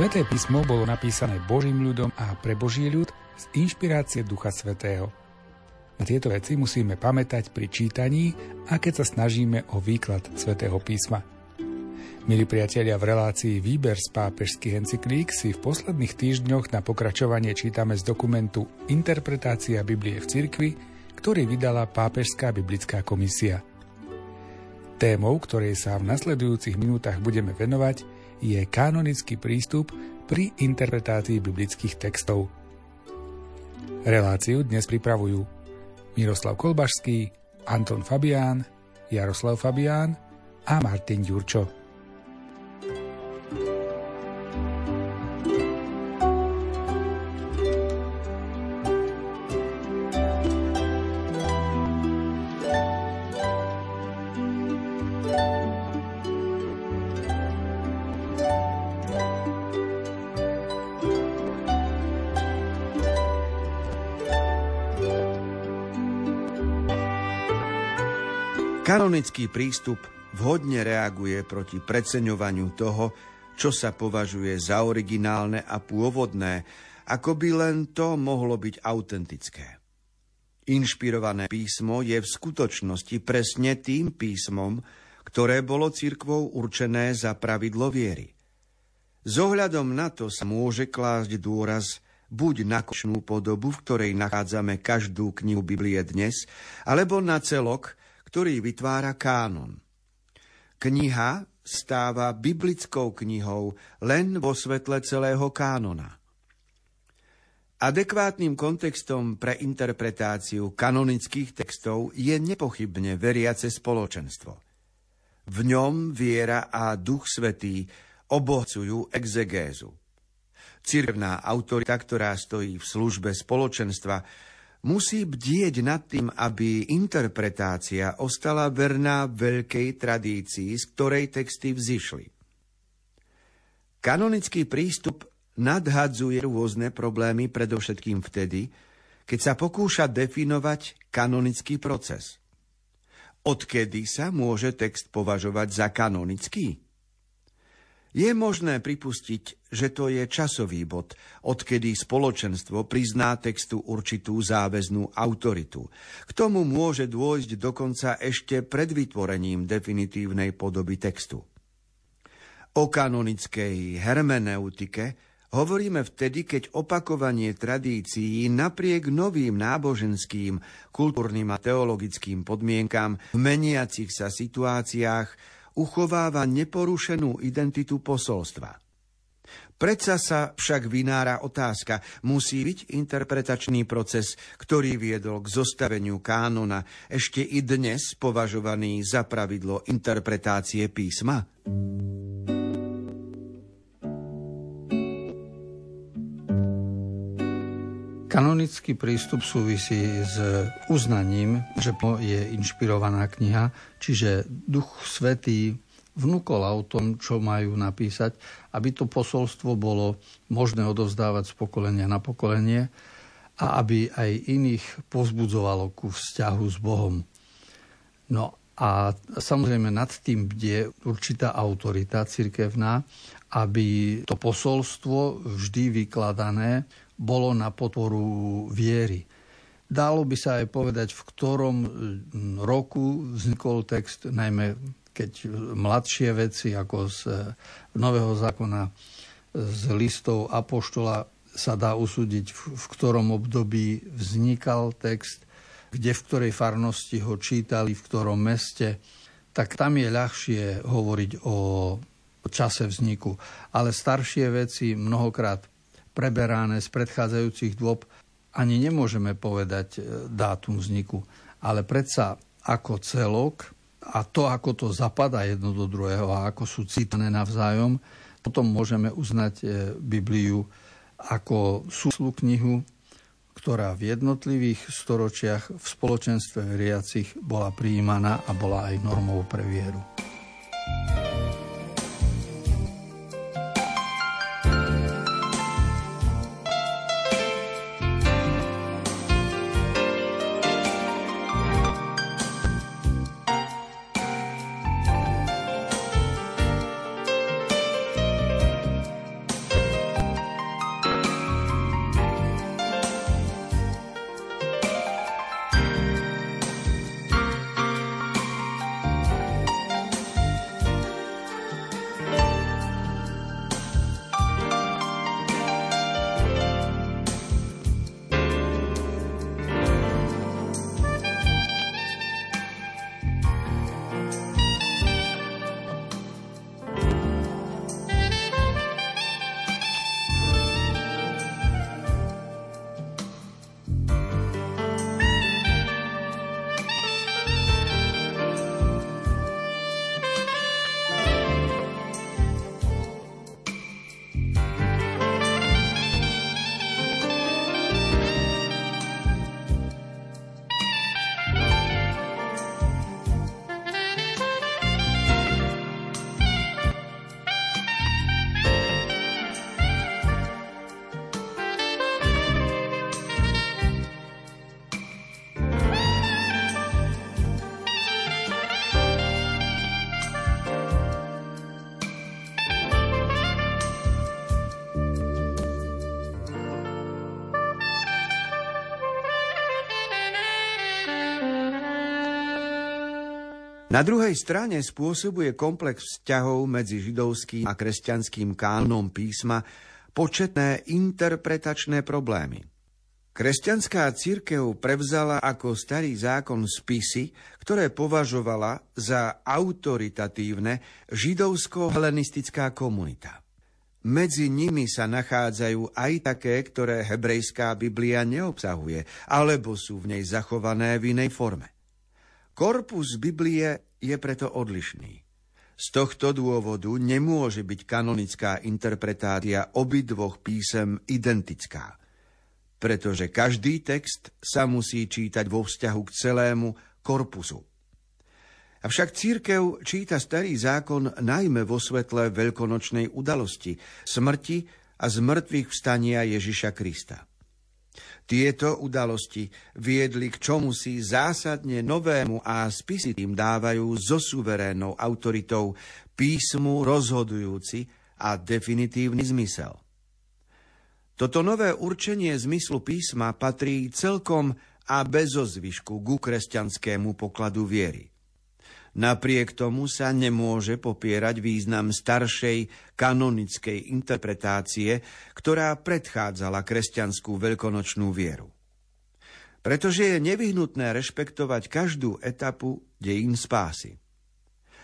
Sveté písmo bolo napísané Božím ľudom a pre Boží ľud z inšpirácie Ducha Svetého. Na tieto veci musíme pamätať pri čítaní a keď sa snažíme o výklad Svetého písma. Milí priatelia, v relácii Výber z pápežských encyklík si v posledných týždňoch na pokračovanie čítame z dokumentu Interpretácia Biblie v cirkvi, ktorý vydala Pápežská biblická komisia. Témou, ktorej sa v nasledujúcich minútach budeme venovať, je kanonický prístup pri interpretácii biblických textov. Reláciu dnes pripravujú Miroslav Kolbašský, Anton Fabián, Jaroslav Fabián a Martin Ďurčo. Kanonický prístup vhodne reaguje proti preceňovaniu toho, čo sa považuje za originálne a pôvodné, ako by len to mohlo byť autentické. Inšpirované písmo je v skutočnosti presne tým písmom, ktoré bolo cirkvou určené za pravidlo viery. S ohľadom na to sa môže klásť dôraz buď na kočnú podobu, v ktorej nachádzame každú knihu Biblie dnes, alebo na celok, ktorý vytvára kánon. Kniha stáva biblickou knihou len vo svetle celého kánona. Adekvátnym kontextom pre interpretáciu kanonických textov je nepochybne veriace spoločenstvo. V ňom viera a duch svetý obohcujú exegézu. Cirkevná autorita, ktorá stojí v službe spoločenstva, musí bdieť nad tým, aby interpretácia ostala verná veľkej tradícii, z ktorej texty vzýšli. Kanonický prístup nadhadzuje rôzne problémy predovšetkým vtedy, keď sa pokúša definovať kanonický proces. Odkedy sa môže text považovať za kanonický? Je možné pripustiť, že to je časový bod, odkedy spoločenstvo prizná textu určitú záväznú autoritu. K tomu môže dôjsť dokonca ešte pred vytvorením definitívnej podoby textu. O kanonickej hermeneutike hovoríme vtedy, keď opakovanie tradícií napriek novým náboženským, kultúrnym a teologickým podmienkam v meniacich sa situáciách uchováva neporušenú identitu posolstva. Predsa sa však vynára otázka, musí byť interpretačný proces, ktorý viedol k zostaveniu kánona, ešte i dnes považovaný za pravidlo interpretácie písma? Kanonický prístup súvisí s uznaním, že je inšpirovaná kniha, čiže Duch Svetý vnúkol autom, čo majú napísať, aby to posolstvo bolo možné odovzdávať z pokolenia na pokolenie a aby aj iných pozbudzovalo ku vzťahu s Bohom. No a samozrejme nad tým bdie určitá autorita cirkevná, aby to posolstvo vždy vykladané bolo na podporu viery. Dalo by sa aj povedať, v ktorom roku vznikol text, najmä keď mladšie veci ako z Nového zákona, z listov Apoštola sa dá usúdiť, v ktorom období vznikal text, kde v ktorej farnosti ho čítali, v ktorom meste, tak tam je ľahšie hovoriť o čase vzniku. Ale staršie veci mnohokrát preberané z predchádzajúcich dôb, ani nemôžeme povedať e, dátum vzniku. Ale predsa ako celok a to, ako to zapadá jedno do druhého a ako sú citané navzájom, potom môžeme uznať e, Bibliu ako súslu knihu, ktorá v jednotlivých storočiach v spoločenstve veriacich bola prijímaná a bola aj normou pre vieru. Na druhej strane spôsobuje komplex vzťahov medzi židovským a kresťanským kánom písma početné interpretačné problémy. Kresťanská církev prevzala ako starý zákon spisy, ktoré považovala za autoritatívne židovsko-helenistická komunita. Medzi nimi sa nachádzajú aj také, ktoré hebrejská Biblia neobsahuje, alebo sú v nej zachované v inej forme. Korpus Biblie je preto odlišný. Z tohto dôvodu nemôže byť kanonická interpretácia obidvoch písem identická, pretože každý text sa musí čítať vo vzťahu k celému korpusu. Avšak církev číta starý zákon najmä vo svetle veľkonočnej udalosti, smrti a zmrtvých vstania Ježiša Krista. Tieto udalosti viedli k čomu si zásadne novému a spisy tým dávajú so suverénnou autoritou písmu rozhodujúci a definitívny zmysel. Toto nové určenie zmyslu písma patrí celkom a bezozvyšku ku kresťanskému pokladu viery. Napriek tomu sa nemôže popierať význam staršej kanonickej interpretácie, ktorá predchádzala kresťanskú veľkonočnú vieru. Pretože je nevyhnutné rešpektovať každú etapu dejín spásy.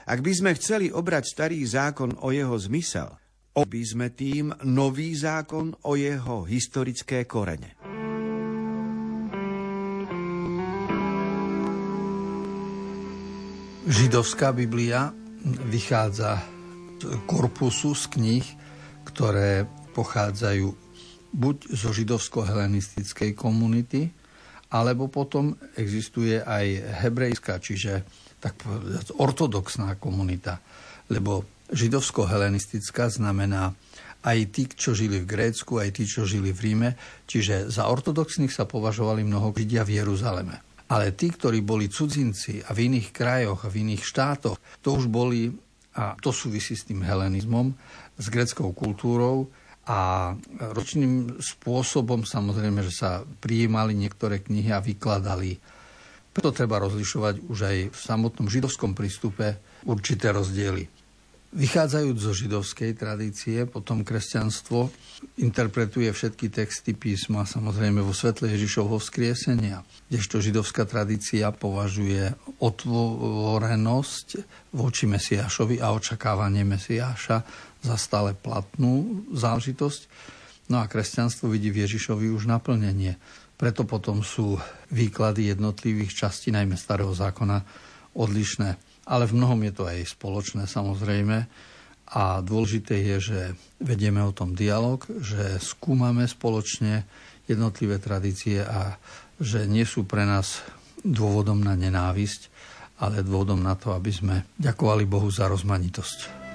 Ak by sme chceli obrať starý zákon o jeho zmysel, by sme tým nový zákon o jeho historické korene. Židovská Biblia vychádza z korpusu z kníh, ktoré pochádzajú buď zo židovsko-helenistickej komunity, alebo potom existuje aj hebrejská, čiže tak povedať, ortodoxná komunita. Lebo židovsko-helenistická znamená aj tí, čo žili v Grécku, aj tí, čo žili v Ríme. Čiže za ortodoxných sa považovali mnoho Židia v Jeruzaleme. Ale tí, ktorí boli cudzinci a v iných krajoch v iných štátoch, to už boli, a to súvisí s tým helenizmom, s greckou kultúrou a ročným spôsobom samozrejme, že sa prijímali niektoré knihy a vykladali. Preto treba rozlišovať už aj v samotnom židovskom prístupe určité rozdiely. Vychádzajúc zo židovskej tradície, potom kresťanstvo interpretuje všetky texty písma samozrejme vo svetle Ježišovho vzkriesenia, kdežto židovská tradícia považuje otvorenosť voči Mesiášovi a očakávanie Mesiáša za stále platnú záležitosť. No a kresťanstvo vidí v Ježišovi už naplnenie. Preto potom sú výklady jednotlivých častí, najmä starého zákona, odlišné ale v mnohom je to aj spoločné samozrejme. A dôležité je, že vedieme o tom dialog, že skúmame spoločne jednotlivé tradície a že nie sú pre nás dôvodom na nenávisť, ale dôvodom na to, aby sme ďakovali Bohu za rozmanitosť.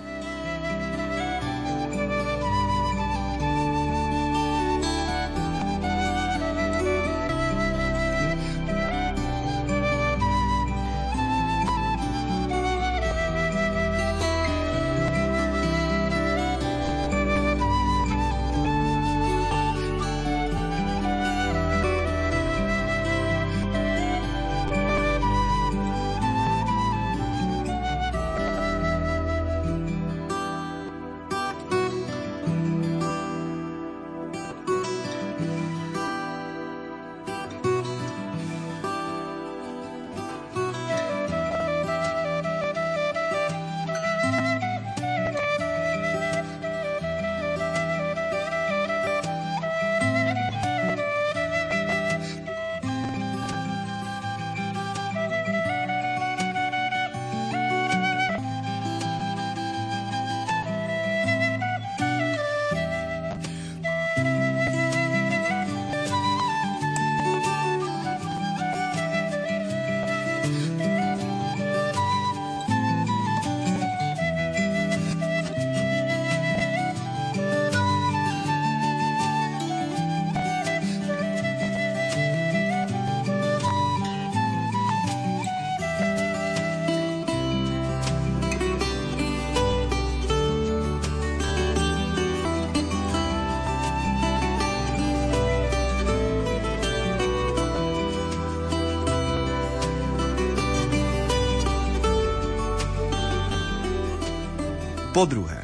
Po druhé,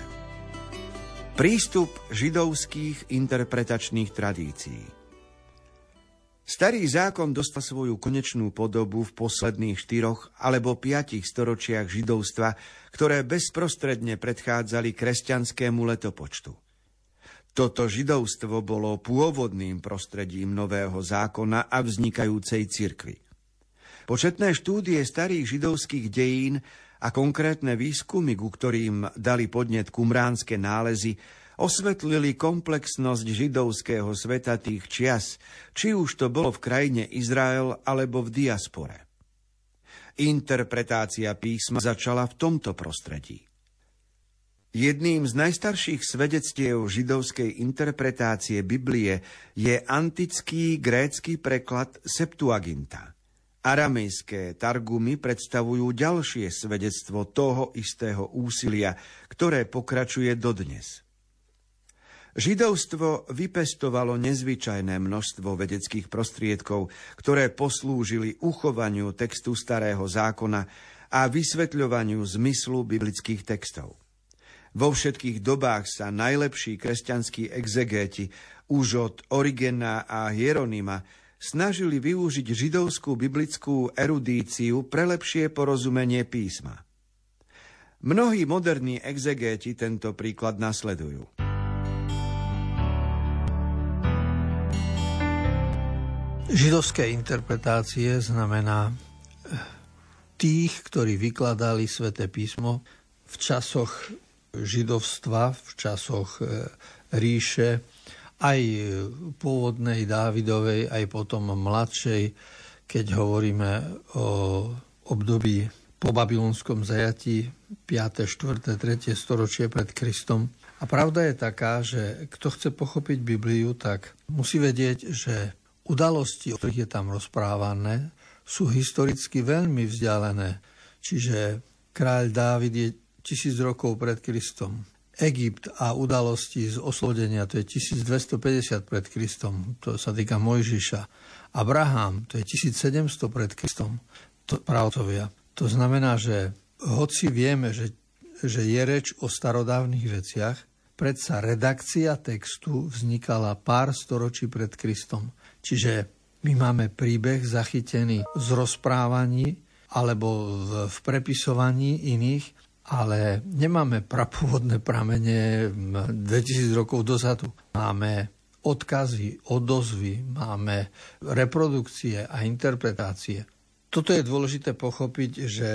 prístup židovských interpretačných tradícií. Starý zákon dostal svoju konečnú podobu v posledných štyroch alebo piatich storočiach židovstva, ktoré bezprostredne predchádzali kresťanskému letopočtu. Toto židovstvo bolo pôvodným prostredím nového zákona a vznikajúcej cirkvy. Početné štúdie starých židovských dejín a konkrétne výskumy, ku ktorým dali podnet kumránske nálezy, osvetlili komplexnosť židovského sveta tých čias, či už to bolo v krajine Izrael alebo v diaspore. Interpretácia písma začala v tomto prostredí. Jedným z najstarších svedectiev židovskej interpretácie Biblie je antický grécky preklad Septuaginta. Aramejské targumy predstavujú ďalšie svedectvo toho istého úsilia, ktoré pokračuje dodnes. Židovstvo vypestovalo nezvyčajné množstvo vedeckých prostriedkov, ktoré poslúžili uchovaniu textu Starého zákona a vysvetľovaniu zmyslu biblických textov. Vo všetkých dobách sa najlepší kresťanskí exegéti už od Origena a Hieronyma snažili využiť židovskú biblickú erudíciu pre lepšie porozumenie písma. Mnohí moderní exegéti tento príklad nasledujú. Židovské interpretácie znamená eh, tých, ktorí vykladali sväté písmo v časoch židovstva v časoch e, ríše, aj pôvodnej Dávidovej, aj potom mladšej, keď hovoríme o období po babylonskom zajatí 5., 4., 3. storočie pred Kristom. A pravda je taká, že kto chce pochopiť Bibliu, tak musí vedieť, že udalosti, o ktorých je tam rozprávané, sú historicky veľmi vzdialené. Čiže kráľ Dávid je tisíc rokov pred Kristom. Egypt a udalosti z oslodenia, to je 1250 pred Kristom, to sa týka Mojžiša. Abraham, to je 1700 pred Kristom, to pravcovia. To znamená, že hoci vieme, že, že je reč o starodávnych veciach, predsa redakcia textu vznikala pár storočí pred Kristom. Čiže my máme príbeh zachytený z rozprávaní alebo v, v prepisovaní iných ale nemáme prapôvodné pramene 2000 rokov dozadu. Máme odkazy, odozvy, máme reprodukcie a interpretácie. Toto je dôležité pochopiť, že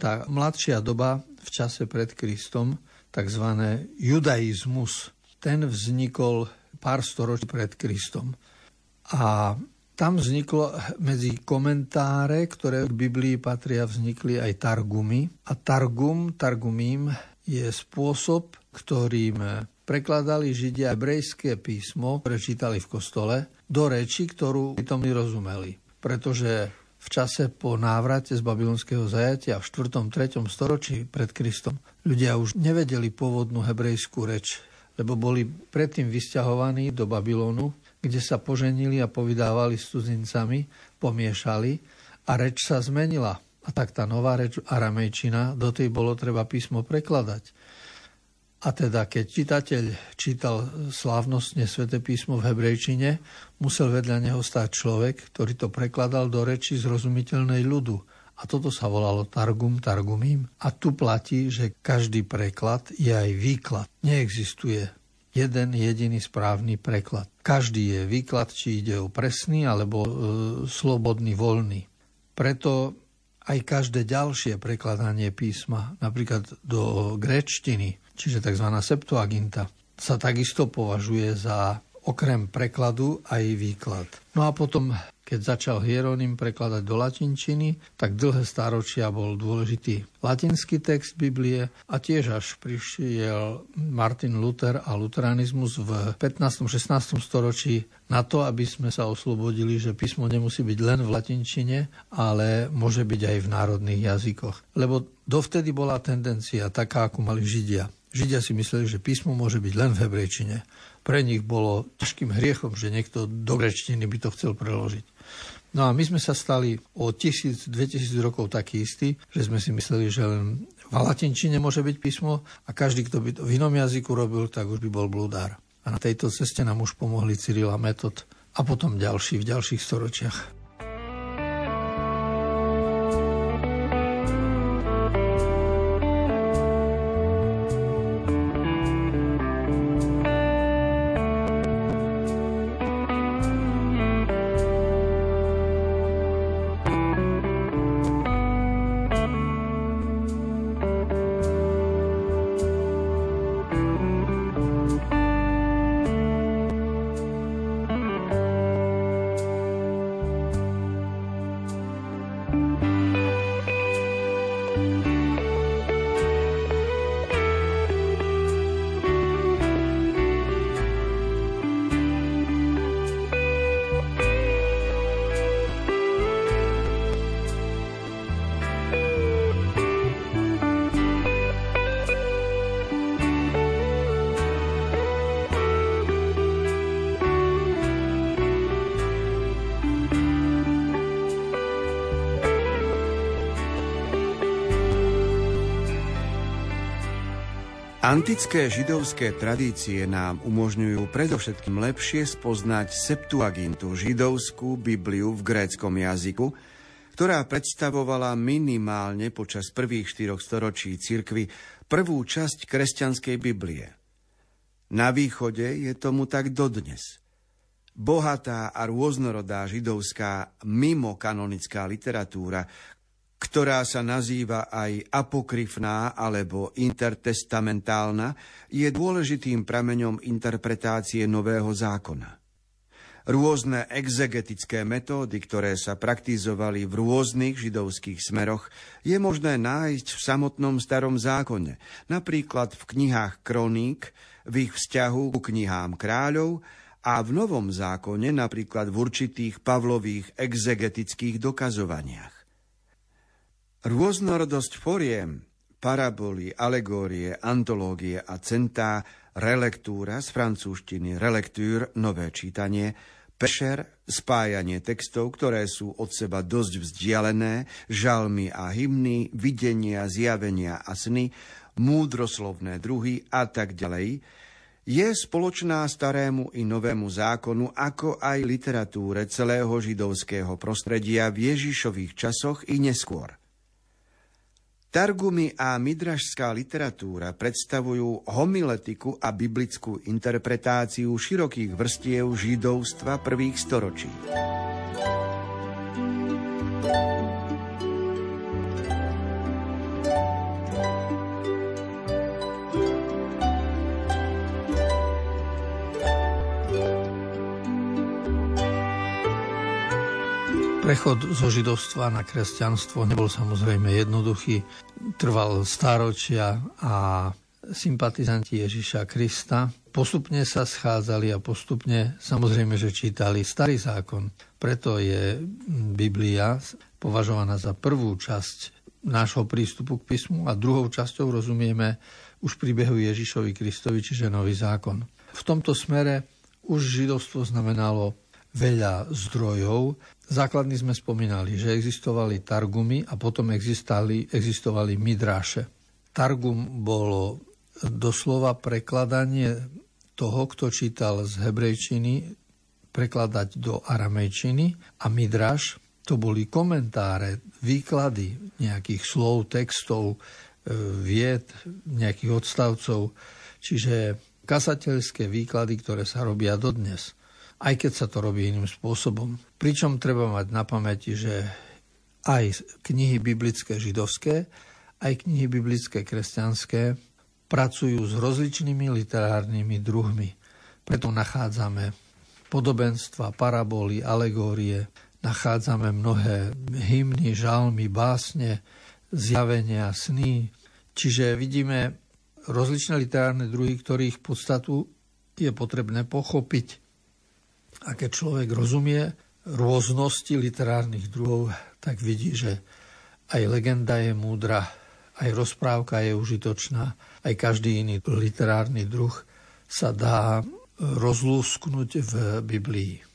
tá mladšia doba v čase pred Kristom, tzv. judaizmus, ten vznikol pár storočí pred Kristom. A tam vzniklo medzi komentáre, ktoré k Biblii patria, vznikli aj targumy. A targum, targumím, je spôsob, ktorým prekladali Židia hebrejské písmo, ktoré čítali v kostole, do reči, ktorú tom rozumeli. Pretože v čase po návrate z babylonského zajatia v 4. 3. storočí pred Kristom ľudia už nevedeli pôvodnú hebrejskú reč, lebo boli predtým vysťahovaní do Babylonu kde sa poženili a povydávali s cudzincami, pomiešali a reč sa zmenila. A tak tá nová reč aramejčina, do tej bolo treba písmo prekladať. A teda, keď čitateľ čítal slávnostne sväté písmo v hebrejčine, musel vedľa neho stáť človek, ktorý to prekladal do reči zrozumiteľnej ľudu. A toto sa volalo Targum Targumím. A tu platí, že každý preklad je aj výklad. Neexistuje jeden jediný správny preklad. Každý je výklad, či ide o presný alebo e, slobodný, voľný. Preto aj každé ďalšie prekladanie písma, napríklad do gréčtiny, čiže tzv. septuaginta, sa takisto považuje za okrem prekladu aj výklad. No a potom keď začal Hieronym prekladať do latinčiny, tak dlhé stáročia bol dôležitý latinský text Biblie a tiež až prišiel Martin Luther a luteranizmus v 15. 16. storočí na to, aby sme sa oslobodili, že písmo nemusí byť len v latinčine, ale môže byť aj v národných jazykoch. Lebo dovtedy bola tendencia taká, ako mali Židia. Židia si mysleli, že písmo môže byť len v hebrejčine. Pre nich bolo ťažkým hriechom, že niekto do grečtiny by to chcel preložiť. No a my sme sa stali o 1000-2000 rokov takí istí, že sme si mysleli, že len A latinčine môže byť písmo a každý, kto by to v inom jazyku robil, tak už by bol blúdár. A na tejto ceste nám už pomohli Cyrila Metod a potom ďalší v ďalších storočiach. Antické židovské tradície nám umožňujú predovšetkým lepšie spoznať Septuagintu, židovskú Bibliu v gréckom jazyku, ktorá predstavovala minimálne počas prvých štyroch storočí cirkvy prvú časť kresťanskej Biblie. Na východe je tomu tak dodnes. Bohatá a rôznorodá židovská mimokanonická literatúra, ktorá sa nazýva aj apokryfná alebo intertestamentálna, je dôležitým prameňom interpretácie Nového zákona. Rôzne exegetické metódy, ktoré sa praktizovali v rôznych židovských smeroch, je možné nájsť v samotnom starom zákone, napríklad v knihách Kroník, v ich vzťahu ku knihám kráľov a v Novom zákone napríklad v určitých Pavlových exegetických dokazovaniach. Rôznorodosť foriem, paraboly, alegórie, antológie a centá, relektúra z francúzštiny, relektúr, nové čítanie, pešer, spájanie textov, ktoré sú od seba dosť vzdialené, žalmy a hymny, videnia, zjavenia a sny, múdroslovné druhy a tak ďalej, je spoločná starému i novému zákonu, ako aj literatúre celého židovského prostredia v Ježišových časoch i neskôr. Targumy a midražská literatúra predstavujú homiletiku a biblickú interpretáciu širokých vrstiev židovstva prvých storočí. Prechod zo židovstva na kresťanstvo nebol samozrejme jednoduchý. Trval stáročia a sympatizanti Ježiša Krista postupne sa schádzali a postupne samozrejme, že čítali starý zákon. Preto je Biblia považovaná za prvú časť nášho prístupu k písmu a druhou časťou rozumieme už príbehu Ježišovi Kristovi, čiže nový zákon. V tomto smere už židovstvo znamenalo veľa zdrojov. Základní sme spomínali, že existovali targumy a potom existovali, existovali midráše. Targum bolo doslova prekladanie toho, kto čítal z hebrejčiny, prekladať do aramejčiny a midráš to boli komentáre, výklady nejakých slov, textov, e, vied, nejakých odstavcov, čiže kasateľské výklady, ktoré sa robia dodnes aj keď sa to robí iným spôsobom. Pričom treba mať na pamäti, že aj knihy biblické židovské, aj knihy biblické kresťanské pracujú s rozličnými literárnymi druhmi. Preto nachádzame podobenstva, paraboly, alegórie, nachádzame mnohé hymny, žalmy, básne, zjavenia, sny. Čiže vidíme rozličné literárne druhy, ktorých podstatu je potrebné pochopiť a keď človek rozumie rôznosti literárnych druhov, tak vidí, že aj legenda je múdra, aj rozprávka je užitočná, aj každý iný literárny druh sa dá rozlúsknuť v Biblii.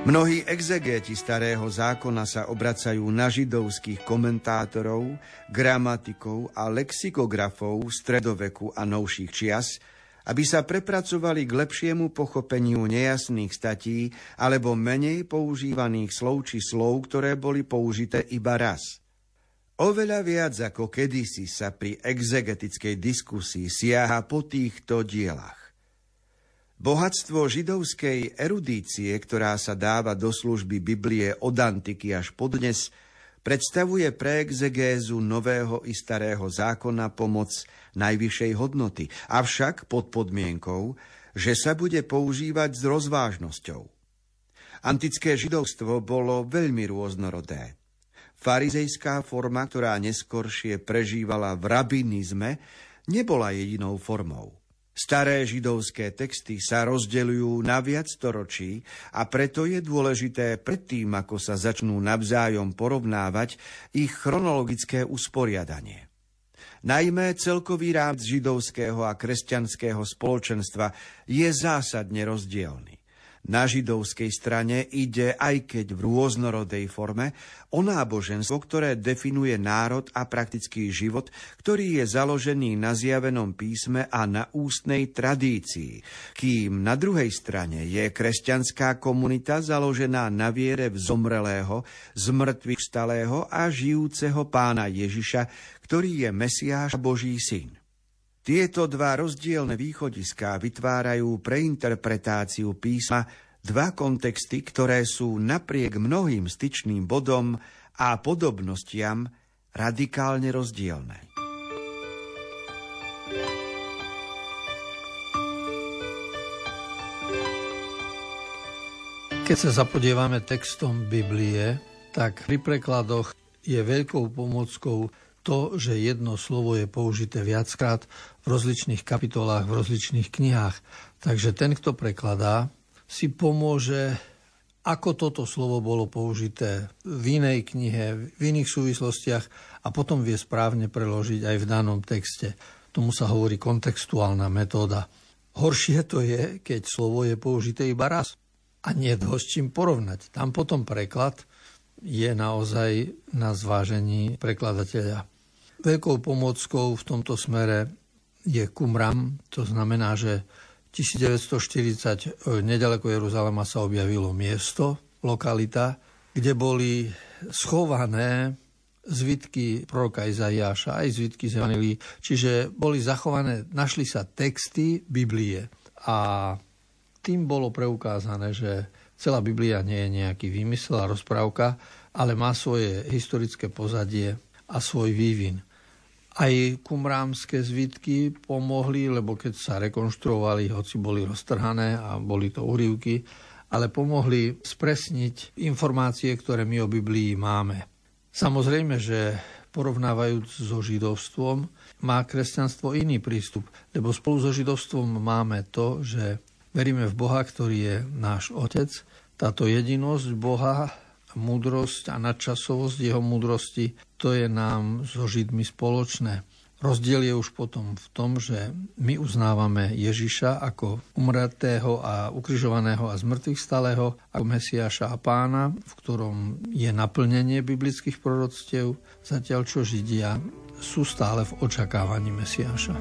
Mnohí exegéti starého zákona sa obracajú na židovských komentátorov, gramatikov a lexikografov stredoveku a novších čias, aby sa prepracovali k lepšiemu pochopeniu nejasných statí alebo menej používaných slov či slov, ktoré boli použité iba raz. Oveľa viac ako kedysi sa pri exegetickej diskusii siaha po týchto dielach. Bohatstvo židovskej erudície, ktorá sa dáva do služby Biblie od antiky až podnes, predstavuje pre exegézu nového i starého zákona pomoc najvyššej hodnoty, avšak pod podmienkou, že sa bude používať s rozvážnosťou. Antické židovstvo bolo veľmi rôznorodé. Farizejská forma, ktorá neskoršie prežívala v rabinizme, nebola jedinou formou. Staré židovské texty sa rozdeľujú na viac storočí a preto je dôležité predtým, ako sa začnú navzájom porovnávať, ich chronologické usporiadanie. Najmä celkový rád židovského a kresťanského spoločenstva je zásadne rozdielny. Na židovskej strane ide, aj keď v rôznorodej forme, o náboženstvo, ktoré definuje národ a praktický život, ktorý je založený na zjavenom písme a na ústnej tradícii. Kým na druhej strane je kresťanská komunita založená na viere v zomrelého, zmrtvých stalého a žijúceho pána Ježiša, ktorý je Mesiáš Boží syn. Tieto dva rozdielne východiská vytvárajú pre interpretáciu písma dva kontexty, ktoré sú napriek mnohým styčným bodom a podobnostiam radikálne rozdielne. Keď sa zapodievame textom Biblie, tak pri prekladoch je veľkou pomockou to, že jedno slovo je použité viackrát v rozličných kapitolách, v rozličných knihách. Takže ten, kto prekladá, si pomôže, ako toto slovo bolo použité v inej knihe, v iných súvislostiach a potom vie správne preložiť aj v danom texte. Tomu sa hovorí kontextuálna metóda. Horšie to je, keď slovo je použité iba raz a nie ho s čím porovnať. Tam potom preklad je naozaj na zvážení prekladateľa. Veľkou pomockou v tomto smere je Kumram, to znamená, že 1940 e, nedaleko Jeruzalema sa objavilo miesto, lokalita, kde boli schované zvitky proroka Izaiáša, aj zvitky z Evangelii, čiže boli zachované, našli sa texty Biblie a tým bolo preukázané, že celá Biblia nie je nejaký výmysel a rozprávka, ale má svoje historické pozadie a svoj vývin. Aj kumrámske zvitky pomohli, lebo keď sa rekonštruovali, hoci boli roztrhané a boli to úrivky, ale pomohli spresniť informácie, ktoré my o Biblii máme. Samozrejme, že porovnávajúc so židovstvom, má kresťanstvo iný prístup, lebo spolu so židovstvom máme to, že veríme v Boha, ktorý je náš Otec. Táto jedinosť Boha múdrosť a nadčasovosť jeho múdrosti, to je nám so Židmi spoločné. Rozdiel je už potom v tom, že my uznávame Ježiša ako umretého a ukrižovaného a zmrtvých stalého, ako Mesiáša a pána, v ktorom je naplnenie biblických proroctiev, zatiaľ čo Židia sú stále v očakávaní Mesiáša.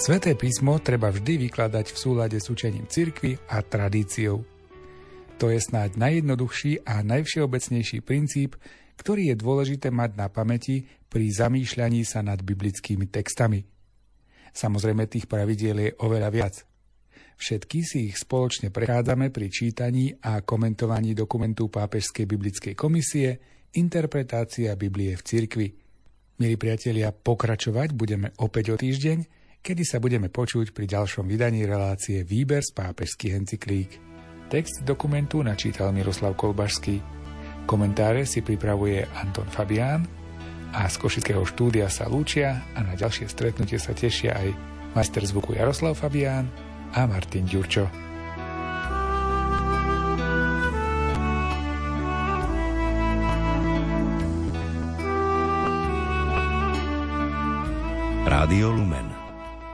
Sveté písmo treba vždy vykladať v súlade s učením cirkvy a tradíciou. To je snáď najjednoduchší a najvšeobecnejší princíp, ktorý je dôležité mať na pamäti pri zamýšľaní sa nad biblickými textami. Samozrejme tých pravidiel je oveľa viac. Všetky si ich spoločne prechádzame pri čítaní a komentovaní dokumentu Pápežskej biblickej komisie Interpretácia Biblie v cirkvi. Milí priatelia, pokračovať budeme opäť o týždeň, kedy sa budeme počuť pri ďalšom vydaní relácie Výber z pápežských encyklík. Text dokumentu načítal Miroslav Kolbašský. Komentáre si pripravuje Anton Fabián a z Košického štúdia sa lúčia a na ďalšie stretnutie sa tešia aj majster zvuku Jaroslav Fabián a Martin Ďurčo. Radio Lumen